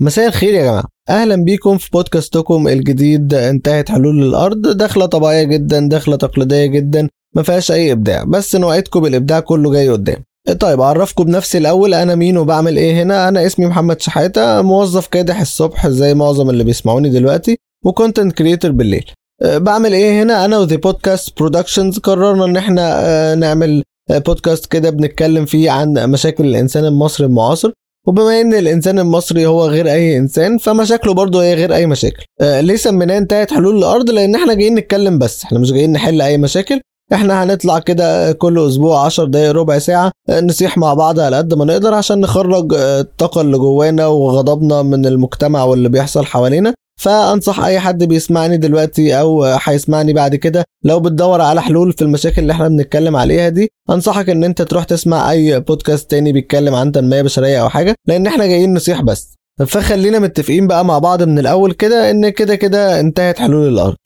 مساء الخير يا جماعة. أهلا بيكم في بودكاستكم الجديد. انتهت حلول الأرض. دخلة طبيعية جدا دخلة تقليدية جدا. ما فيهاش أي إبداع. بس نوعدكم بالإبداع كله جاي قدام. طيب أعرفكم بنفسي الأول. أنا مين وبعمل إيه هنا؟ أنا اسمي محمد شحاتة موظف كادح الصبح زي معظم اللي بيسمعوني دلوقتي و content creator بالليل. أه، بعمل إيه هنا؟ أنا و The Podcast Productions قررنا إن إحنا أه، نعمل بودكاست كده بنتكلم فيه عن مشاكل الإنسان المصري المعاصر وبما إن الإنسان المصري هو غير أي إنسان فمشاكله برضه هي غير أي مشاكل. آه ليه سميناه انتهت حلول الأرض؟ لأن إحنا جايين نتكلم بس. إحنا مش جايين نحل أي مشاكل. إحنا هنطلع كده كل أسبوع 10 دقايق ربع ساعة آه، نصيح مع بعض على قد ما نقدر عشان نخرج آه، الطاقة اللي جوانا وغضبنا من المجتمع واللي بيحصل حوالينا. فأنصح أي حد بيسمعني دلوقتي أو هيسمعني بعد كده لو بتدور على حلول في المشاكل اللي إحنا بنتكلم عليها دي أنصحك إن أنت تروح تسمع أي بودكاست تاني بيتكلم عن تنمية بشرية أو حاجة لأن إحنا جايين نصيح بس. فخلينا متفقين بقى مع بعض من الأول كده إن كده كده انتهت حلول الأرض.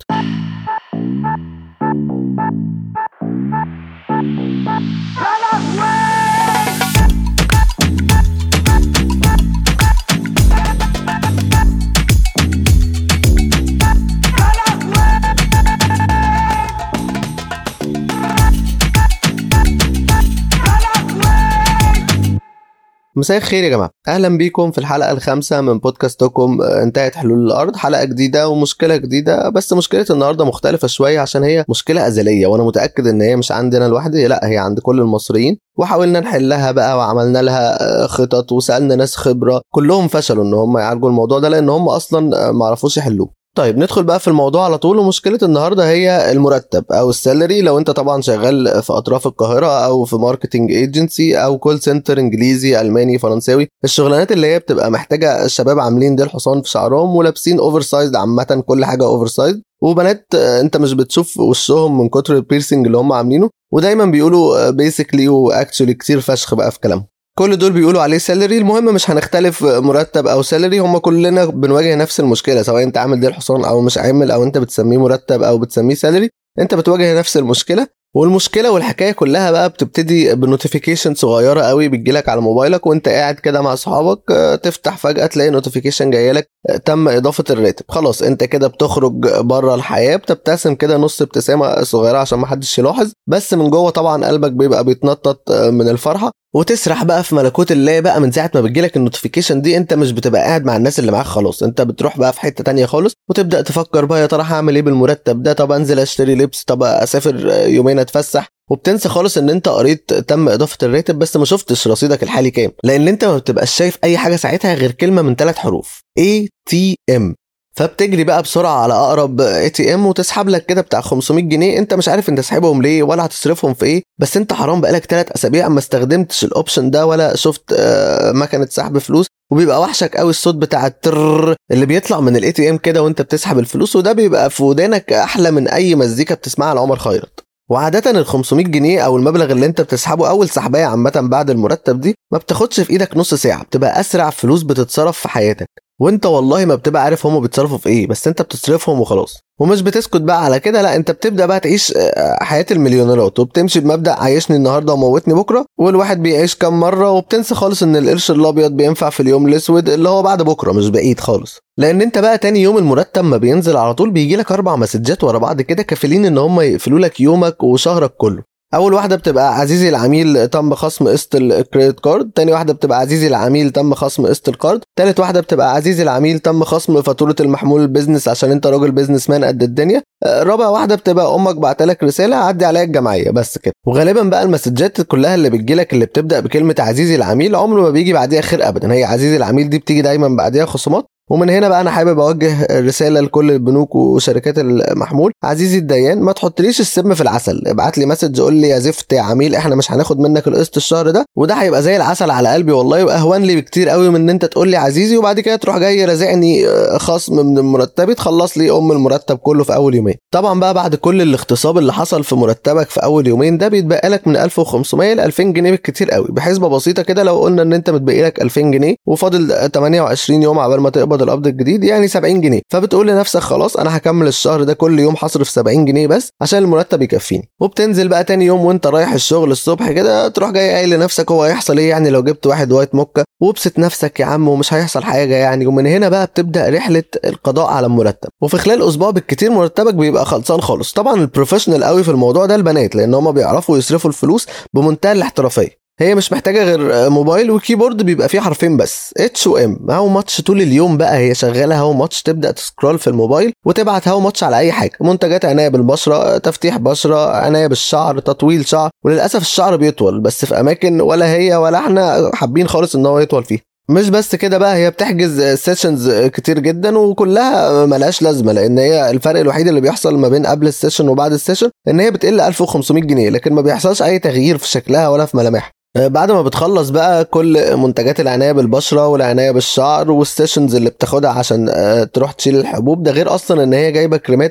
مساء الخير يا جماعة. أهلا بيكم في الحلقة الخامسة من بودكاستكم آه، انتهت حلول الأرض. حلقة جديدة ومشكلة جديدة بس مشكلة النهارده مختلفة شوية عشان هي مشكلة أزلية وأنا متأكد إن هي مش عندي أنا لوحدي لأ هي عند كل المصريين. وحاولنا نحلها بقى وعملنا لها آه، خطط وسألنا ناس خبرة. كلهم فشلوا إن هم يعالجوا الموضوع ده لأن هم أصلا آه، ما عرفوش يحلوه. طيب ندخل بقى في الموضوع على طول. ومشكلة النهاردة هي المرتب أو ال salary. لو أنت طبعا شغال في أطراف القاهرة أو في marketing agency أو call center إنجليزي ألماني فرنساوي الشغلانات اللي هي بتبقى محتاجة الشباب عاملين ديل حصان في شعرهم ولابسين oversize عامة كل حاجة oversize وبنات أنت مش بتشوف وشهم من كتر ال piercing اللي هم عاملينه. ودايما بيقولوا basically و actually كتير فشخ بقى في كلامهم. كل دول بيقولوا عليه salary المهم مش هنختلف مرتب أو salary هم كلنا بنواجه نفس المشكلة سواء أنت عامل ديل حصان أو مش عامل أو أنت بتسميه مرتب أو بتسميه salary أنت بتواجه نفس المشكلة. والمشكلة والحكاية كلها بقى بتبتدي ب notification صغيرة قوي بتجيلك على موبايلك وأنت قاعد كده مع أصحابك تفتح فجأة تلاقي notification جاية لك تم إضافة الراتب. خلاص أنت كده بتخرج بره الحياة بتبتسم كده نص ابتسامة صغيرة عشان ما حدش يلاحظ بس من جوه طبعا قلبك بيبقى بيتنطط من الفرحة. وتسرح بقى في ملكوت الله بقى من ساعة ما بتجيلك ال notification دي انت مش بتبقى قاعد مع الناس اللي معاك خلاص. انت بتروح بقى في حتة تانية خالص وتبدأ تفكر بقى يا ترى هعمل إيه بالمرتب ده؟ طب انزل اشتري لبس طب اسافر يومين اتفسح. وبتنسى خالص ان انت قريت تم اضافة الراتب بس ما شفتش رصيدك الحالي كام. لأن انت ما بتبقاش شايف اي حاجة ساعتها غير كلمة من ثلاث حروف. ATM فبتجري بقى بسرعة على أقرب ATM وتسحب لك كده بتاع 500 جنيه. انت مش عارف انت تسحبهم ليه ولا هتصرفهم في إيه بس انت حرام بقالك ثلاث أسابيع ما استخدمتش ال option ده ولا شفت آه، مكنه سحب فلوس. وبيبقى وحشك قوي الصوت بتاع التر اللي بيطلع من ال ATM كده وانت بتسحب الفلوس وده بيبقى في ودانك أحلى من أي مزيكا بتسمعها لعمر خيرت. وعادة ال 500 جنيه أو المبلغ اللي أنت بتسحبه أول سحباية عامة بعد المرتب دي ما بتاخدش في إيدك نص ساعة بتبقى أسرع فلوس بتتصرف في حياتك. وانت والله ما بتبقى عارف هم بيتصرفوا في إيه بس انت بتصرفهم وخلاص. ومش بتسكت بقى على كده لا انت بتبدأ بقى تعيش آه، حياة المليونيرات وبتمشي بمبدأ عايشني النهارده وموتني بكرة والواحد بيعيش كام مرة وبتنسى خالص إن القرش الأبيض بينفع في اليوم الأسود اللي هو بعد بكرة مش بعيد خالص. لأن أنت بقى تاني يوم المرتب ما بينزل على طول بيجي لك أربع مسجات ورا بعض كده كافلين إن هم يقفلوا لك يومك وشهرك كله. أول واحدة بتبقى عزيزي العميل تم خصم قسط ال credit card تاني واحدة بتبقى عزيزي العميل تم خصم قسط القرض تالت واحدة بتبقى عزيزي العميل تم خصم فاتورة المحمول ال business عشان انت راجل business man قد الدنيا. آه، رابع واحدة بتبقى أمك بعتلك رسالة عدي عليا الجمعية بس كده. وغالبا بقى المسجات كلها اللي بتجيلك اللي بتبدأ بكلمة عزيزي العميل عمره ما بيجي بعديها خير ابدا. هي عزيزي العميل دي بتيجي دايما بعديها خصومات. ومن هنا بقى أنا حابب أوجه رساله لكل البنوك وشركات المحمول. عزيزي الديان ما تحطليش السم في العسل. ابعت لي message قول لي يا زفت يا عميل إحنا مش هناخد منك القسط الشهر ده. وده هيبقى زي العسل على قلبي والله واهون لي بكتير قوي من إن أنت تقول لي عزيزي وبعد كده تروح جاي رازعني آه، خصم من مرتبي تخلص لي أم المرتب كله في أول يومين. طبعا بقى بعد كل الاغتصاب اللي حصل في مرتبك في أول يومين ده بيتبقى لك من 1500 ل 2000 جنيه بالكتير قوي. بحسبة بسيطة كده لو قلنا إن أنت متبقي لك 2000 جنيه وفاضل 28 يوم عبال ما تقبض لحد القبض الجديد يعني 70 جنيه. فبتقول لنفسك خلاص أنا هكمل الشهر ده كل يوم هصرف 70 جنيه بس عشان المرتب يكفيني. وبتنزل بقى تاني يوم وانت رايح الشغل الصبح كده تروح جاي قايل لنفسك هو هيحصل إيه يعني لو جبت واحد white mocha؟ وابسط نفسك يا عم ومش هيحصل حاجة يعني. ومن هنا بقى بتبدأ رحلة القضاء على المرتب. وفي خلال أسبوع بالكتير مرتبك بيبقى خلصان خالص. طبعا ال professional قوي في الموضوع ده البنات لأن هم بيعرفوا يصرفوا الفلوس بمنتهى الاحترافية. هي مش محتاجة غير موبايل و keyboard بيبقى فيه حرفين بس. H و M how much طول اليوم بقى هي شغالة؟ how much تبدأ ت scroll في الموبايل وتبعت how much على أي حاجة. منتجات عناية بالبشرة تفتيح بشرة عناية بالشعر تطويل شعر وللأسف الشعر بيطول بس في أماكن ولا هي ولا إحنا حابين خالص إن هو يطول فيها. مش بس كده بقى هي بتحجز sessions كتير جدا وكلها ملهاش لازمة لأن هي الفرق الوحيد اللي بيحصل ما بين قبل ال session وبعد ال session إن هي بتقل 1500 جنيه لكن ما بيحصلش أي تغيير في شكلها ولا في ملامحها. بعد ما بتخلص بقى كل منتجات العناية بالبشرة والعناية بالشعر وال sessions اللي بتاخدها عشان تروح تشيل الحبوب ده غير أصلا إن هي جايبة كريمات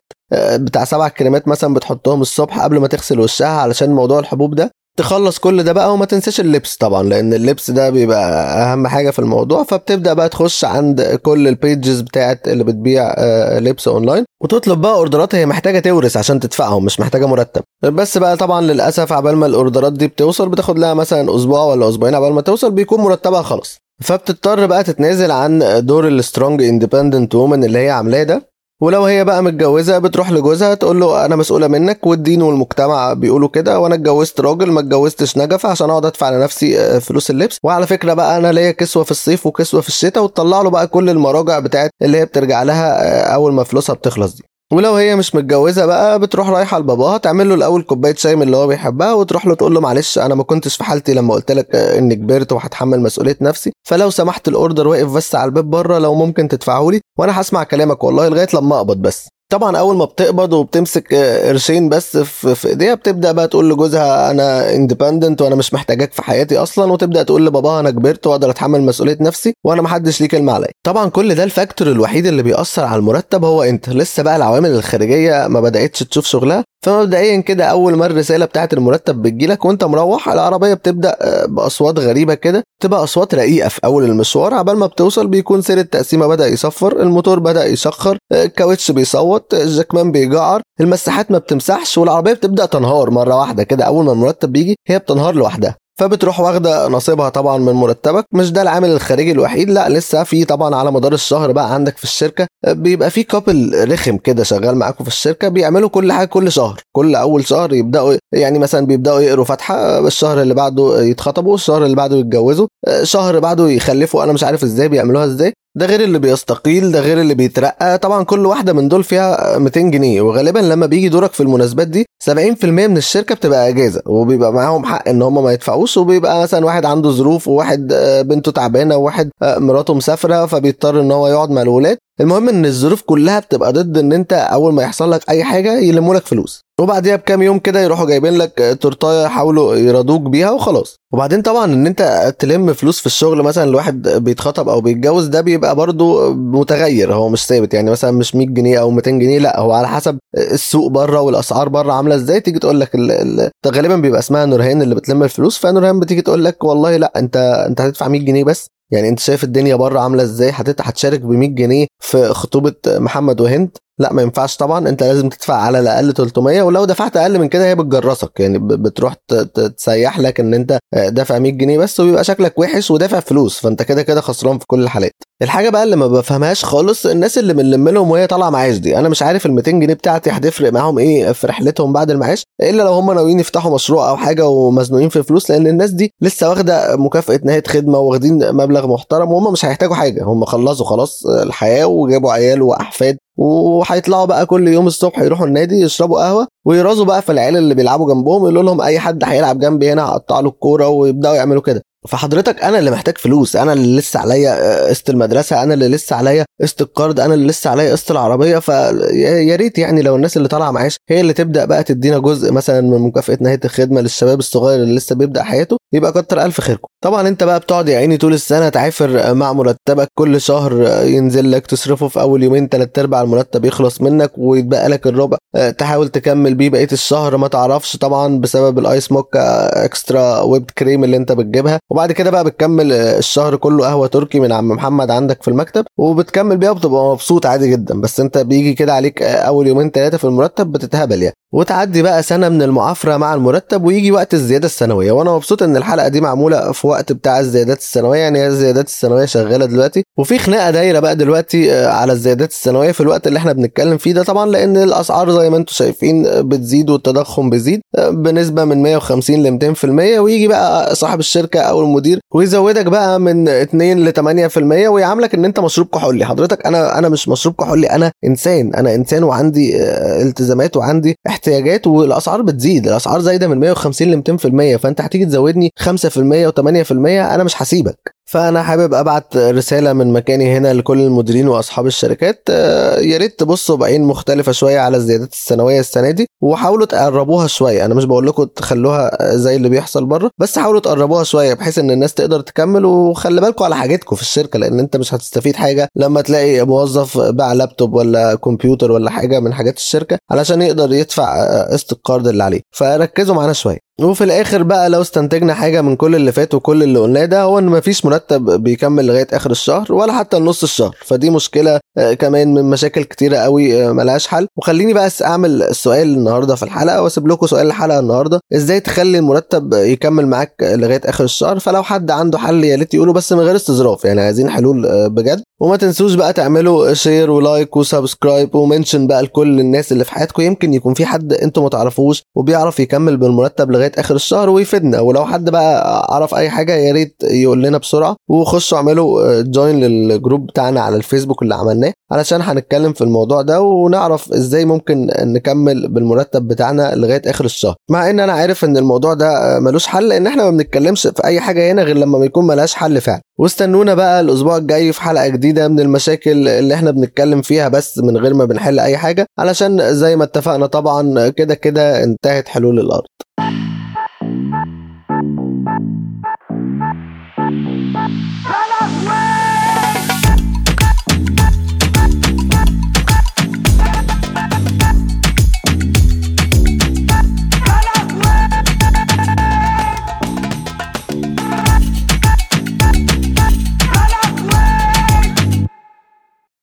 بتاع سبع كريمات مثلا بتحطهم الصبح قبل ما تغسل وشها علشان موضوع الحبوب ده. تخلص كل ده بقى وما تنساش اللبس طبعا لأن اللبس ده بيبقى أهم حاجة في الموضوع. فبتبدأ بقى تخش عند كل ال pages بتاعت اللي بتبيع لبس اونلاين وتطلب بقى أوردرات هي محتاجة ورث عشان تدفعهم مش محتاجة مرتب. بس بقى طبعا للأسف عبال ما الأوردرات دي بتوصل بتاخد لها مثلا أسبوع ولا أسبوعين عبال ما توصل بيكون مرتبها خلاص. فبتضطر بقى تتنازل عن دور ال strong independent woman اللي هي عاملاه ده. ولو هي بقى متجوزة بتروح لجوزها تقول له أنا مسؤولة منك والدين والمجتمع بيقولوا كده وأنا اتجوزت راجل ما اتجوزتش نجفة عشان أقعد أدفع لنفسي فلوس اللبس. وعلى فكرة بقى أنا ليا كسوة في الصيف وكسوة في الشتاء وتطلع له بقى كل المراجع بتاعت اللي هي بترجع لها أول ما فلوسها بتخلص دي. ولو هي مش متجوزة بقى بتروح رايحة لباباها تعمل له الأول كوباية شاي من اللي هو بيحبها وتروح له تقول له معلش أنا ما كنتش في حالتي لما قلت لك إني كبرت وهتحمل مسؤولية نفسي. فلو سمحت ال order واقف بس على الباب بره لو ممكن تدفعه لي وأنا هسمع كلامك والله لغاية لما أقبض بس. طبعا أول ما بتقبض وبتمسك قرشين بس في إيديها بتبدأ بقى تقول لجوزها أنا independent وأنا مش محتاجاك في حياتي أصلا وتبدأ تقول لباباها أنا كبرت وأقدر أتحمل مسؤولية نفسي وأنا محدش ليه كلمة عليا. طبعا كل ده ال factor الوحيد اللي بيأثر على المرتب هو أنت. لسه بقى العوامل الخارجية ما بدأتش تشوف شغلها. فمبدئيا كده أول ما الرساله بتاعه المرتب بتجيلك وأنت مروح العربية بتبدأ بأصوات غريبة كده تبقى أصوات رقيقة في أول المشوار عبال ما بتوصل بيكون سير التقسيمة بدأ يصفر الموتور بدأ يشخر الكاوتش بيصوت الجاكمان بيجعر المساحات ما بتمسحش والعربية بتبدأ تنهار مرة واحدة كده أول ما المرتب بيجي هي بتنهار لوحدها. فبتروح واخدة نصيبها طبعا من مرتبك. مش ده العامل الخارجي الوحيد لا لسه في طبعا على مدار الشهر بقى عندك في الشركة بيبقى في كابل رخم كده شغال معاكم في الشركة بيعملوا كل حاجة كل شهر كل أول شهر يبدأوا يعني مثلا بيبدأوا يقروا فاتحة الشهر اللي بعده يتخطبوا الشهر اللي بعده يتجوزوا شهر بعده يخلفوا أنا مش عارف إزاي بيعملوها إزاي. ده غير اللي بيستقيل ده غير اللي بيترقى. طبعا كل واحدة من دول فيها 200 جنيه وغالبا لما بيجي دورك في المناسبات دي 70% من الشركة بتبقى إجازة وبيبقى معاهم حق إن هم ما يدفعوش وبيبقى مثلا واحد عنده ظروف وواحد بنته تعبانة وواحد مراته مسافرة فبيضطر إن هو يقعد مع الولاد. المهم إن الظروف كلها بتبقى ضد إن أنت أول ما يحصل لك أي حاجة يلموا لك فلوس. وبعديها بكام يوم كده يروحوا جايبين لك تورتاية يحاولوا يرضوك بيها وخلاص. وبعدين طبعا إن أنت تلم فلوس في الشغل مثلا الواحد بيتخطب أو بيتجوز ده بيبقى برضو متغير. هو مش ثابت. يعني مثلا مش 100 جنيه أو 200 جنيه لأ هو على حسب السوق بره والأسعار بره عاملة إزاي. تيجي تقول لك غالبا بيبقى اسمها نورهان اللي بتلم الفلوس. فنورهان بتيجي تقول لك والله لأ أنت أنت هتدفع 100 جنيه بس. يعني انت شايف الدنيا بره عاملة إزاي؟ هتشارك ب 100 جنيه في خطوبة محمد وهند؟ لا ما ينفعش طبعا. انت لازم تدفع على الأقل 300 ولو دفعت أقل من كده هي بتجرسك. يعني بتروح تسيح لك إن أنت دافع 100 جنيه بس وبيبقى شكلك وحش ودافع فلوس. فأنت كده كده خسران في كل الحالات. الحاجة بقى اللي ما بفهمهاش خالص الناس اللي بنلم لهم وهي طالعة معاش دي. أنا مش عارف ال 200 جنيه بتاعتي هتفرق معاهم إيه في رحلتهم بعد المعاش إلا لو هم ناويين يفتحوا مشروع أو حاجة ومزنوقين في فلوس لأن الناس دي لسه واخدة مكافأة نهاية خدمة واخدين مبلغ محترم وهم مش هيحتاجوا حاجة. هم خلصوا خلاص الحياة وجابوا عيال وأحفاد وهيطلعوا بقى كل يوم الصبح يروحوا النادي يشربوا قهوة ويرازوا بقى في العيال اللي بيلعبوا جنبهم يقولوا لهم أي حد هيلعب جنبي هنا هقطع له الكورة ويبدأوا يعملوا كده. فحضرتك أنا اللي محتاج فلوس أنا اللي لسه عليا قسط المدرسة أنا اللي لسه عليا قسط القرض أنا اللي لسه عليا قسط العربية فيا ريت يعني لو الناس اللي طالعة معاش هي اللي تبدأ بقى تدينا جزء مثلا من مكافأة نهايه الخدمة للشباب الصغير اللي لسه بيبدأ حياته يبقى كتر ألف خيركم. طبعا أنت بقى بتقعد يا عيني طول السنة تعافر مع مرتبك كل شهر ينزل لك تصرفه في أول يومين ثلاث ارباع المرتب يخلص منك ويتبقى لك الربع. تحاول تكمل بيه بقية الشهر ما تعرفش طبعا بسبب ال ice mocha extra whipped cream اللي أنت بتجيبها. وبعد كده بقى بتكمل الشهر كله قهوة تركي من عم محمد عندك في المكتب وبتكمل بيها وبتبقى مبسوط عادي جدا. بس انت بيجي كده عليك أول يومين ثلاثة في المرتب بتتهبل يعني. وتعدي بقى سنة من المعافرة مع المرتب ويجي وقت الزيادة السنوية. وأنا مبسوط إن الحلقة دي معمولة في وقت بتاع الزيادات السنوية. يعني الزيادات السنوية شغالة دلوقتي. وفي خناقة دايرة بقى دلوقتي آه، على الزيادات السنوية في الوقت اللي إحنا بنتكلم فيه ده. طبعا لأن الأسعار زي ما أنتم شايفين بتزيد والتضخم بيزيد آه، بنسبة من 150 ل 200% ويجي بقى صاحب الشركة أو المدير ويزودك بقى من 2 ل 8% ويعاملك إن أنت مشروب كحولي. حضرتك أنا أنا مش مشروب كحولي أنا إنسان. أنا إنسان وعندي آه، التزامات وعندي احتياجات والأسعار بتزيد. الأسعار زايدة من 150 ل 200% فأنت هتيجي تزودني 5% و8% أنا مش هسيبك. فأنا حابب أبعت رسالة من مكاني هنا لكل المديرين وأصحاب الشركات. آه، يا ريت تبصوا بعين مختلفة شوية على الزيادات السنوية السنة دي وحاولوا تقربوها شوية. أنا مش بقول لكم تخلوها زي اللي بيحصل بره بس حاولوا تقربوها شوية بحيث إن الناس تقدر تكمل. وخلي بالكم على حاجتكم في الشركة لأن أنت مش هتستفيد حاجة لما تلاقي موظف باع لابتوب ولا كمبيوتر ولا حاجة من حاجات الشركة علشان يقدر يدفع قسط القرض اللي عليه. فركزوا معانا شوية. وفي الآخر بقى لو استنتجنا حاجة من كل اللي فات وكل اللي قلناه ده هو إن مفيش مرتب بيكمل لغاية آخر الشهر ولا حتى نص الشهر. فدي مشكلة آه، كمان من مشاكل كتيرة قوي آه، ملهاش حل. وخليني بقى أعمل السؤال النهارده في الحلقة وأسيب لكم سؤال الحلقة النهارده. إزاي تخلي المرتب يكمل معاك لغاية آخر الشهر؟ فلو حد عنده حل يا ريت يقوله بس من غير استظراف. يعني عايزين حلول آه، بجد. وما تنسوش بقى تعملوا share و like و subscribe و mention بقى لكل الناس اللي في حياتكم. يمكن يكون في حد أنتم ما تعرفوش وبيعرف يكمل بالمرتب لغاية آخر الشهر ويفيدنا. ولو حد بقى عرف أي حاجة يا ريت يقول لنا بسرعة. وخشوا اعملوا join لل group بتاعنا على الفيسبوك اللي عملناه علشان هنتكلم في الموضوع ده ونعرف إزاي ممكن نكمل بالمرتب بتاعنا لغاية آخر الشهر. مع إن أنا عارف إن الموضوع ده ملوش حل لأن إحنا ما بنتكلمش في أي حاجة هنا غير لما بيكون ملهاش حل فعلا. واستنونا بقى الأسبوع الجاي في حلقة جديدة من المشاكل اللي إحنا بنتكلم فيها بس من غير ما بنحل أي حاجة. علشان زي ما اتفقنا طبعا كده كده انتهت حلول الأرض. Ah!